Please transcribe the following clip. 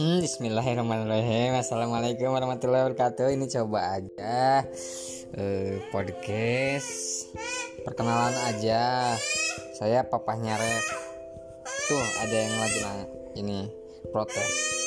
Bismillahirrahmanirrahim. Assalamualaikum warahmatullahi wabarakatuh. Ini coba aja uh, Podcast. Perkenalan aja. Saya papahnya Rev. Tuh ada yang lagi nanya Ini protes.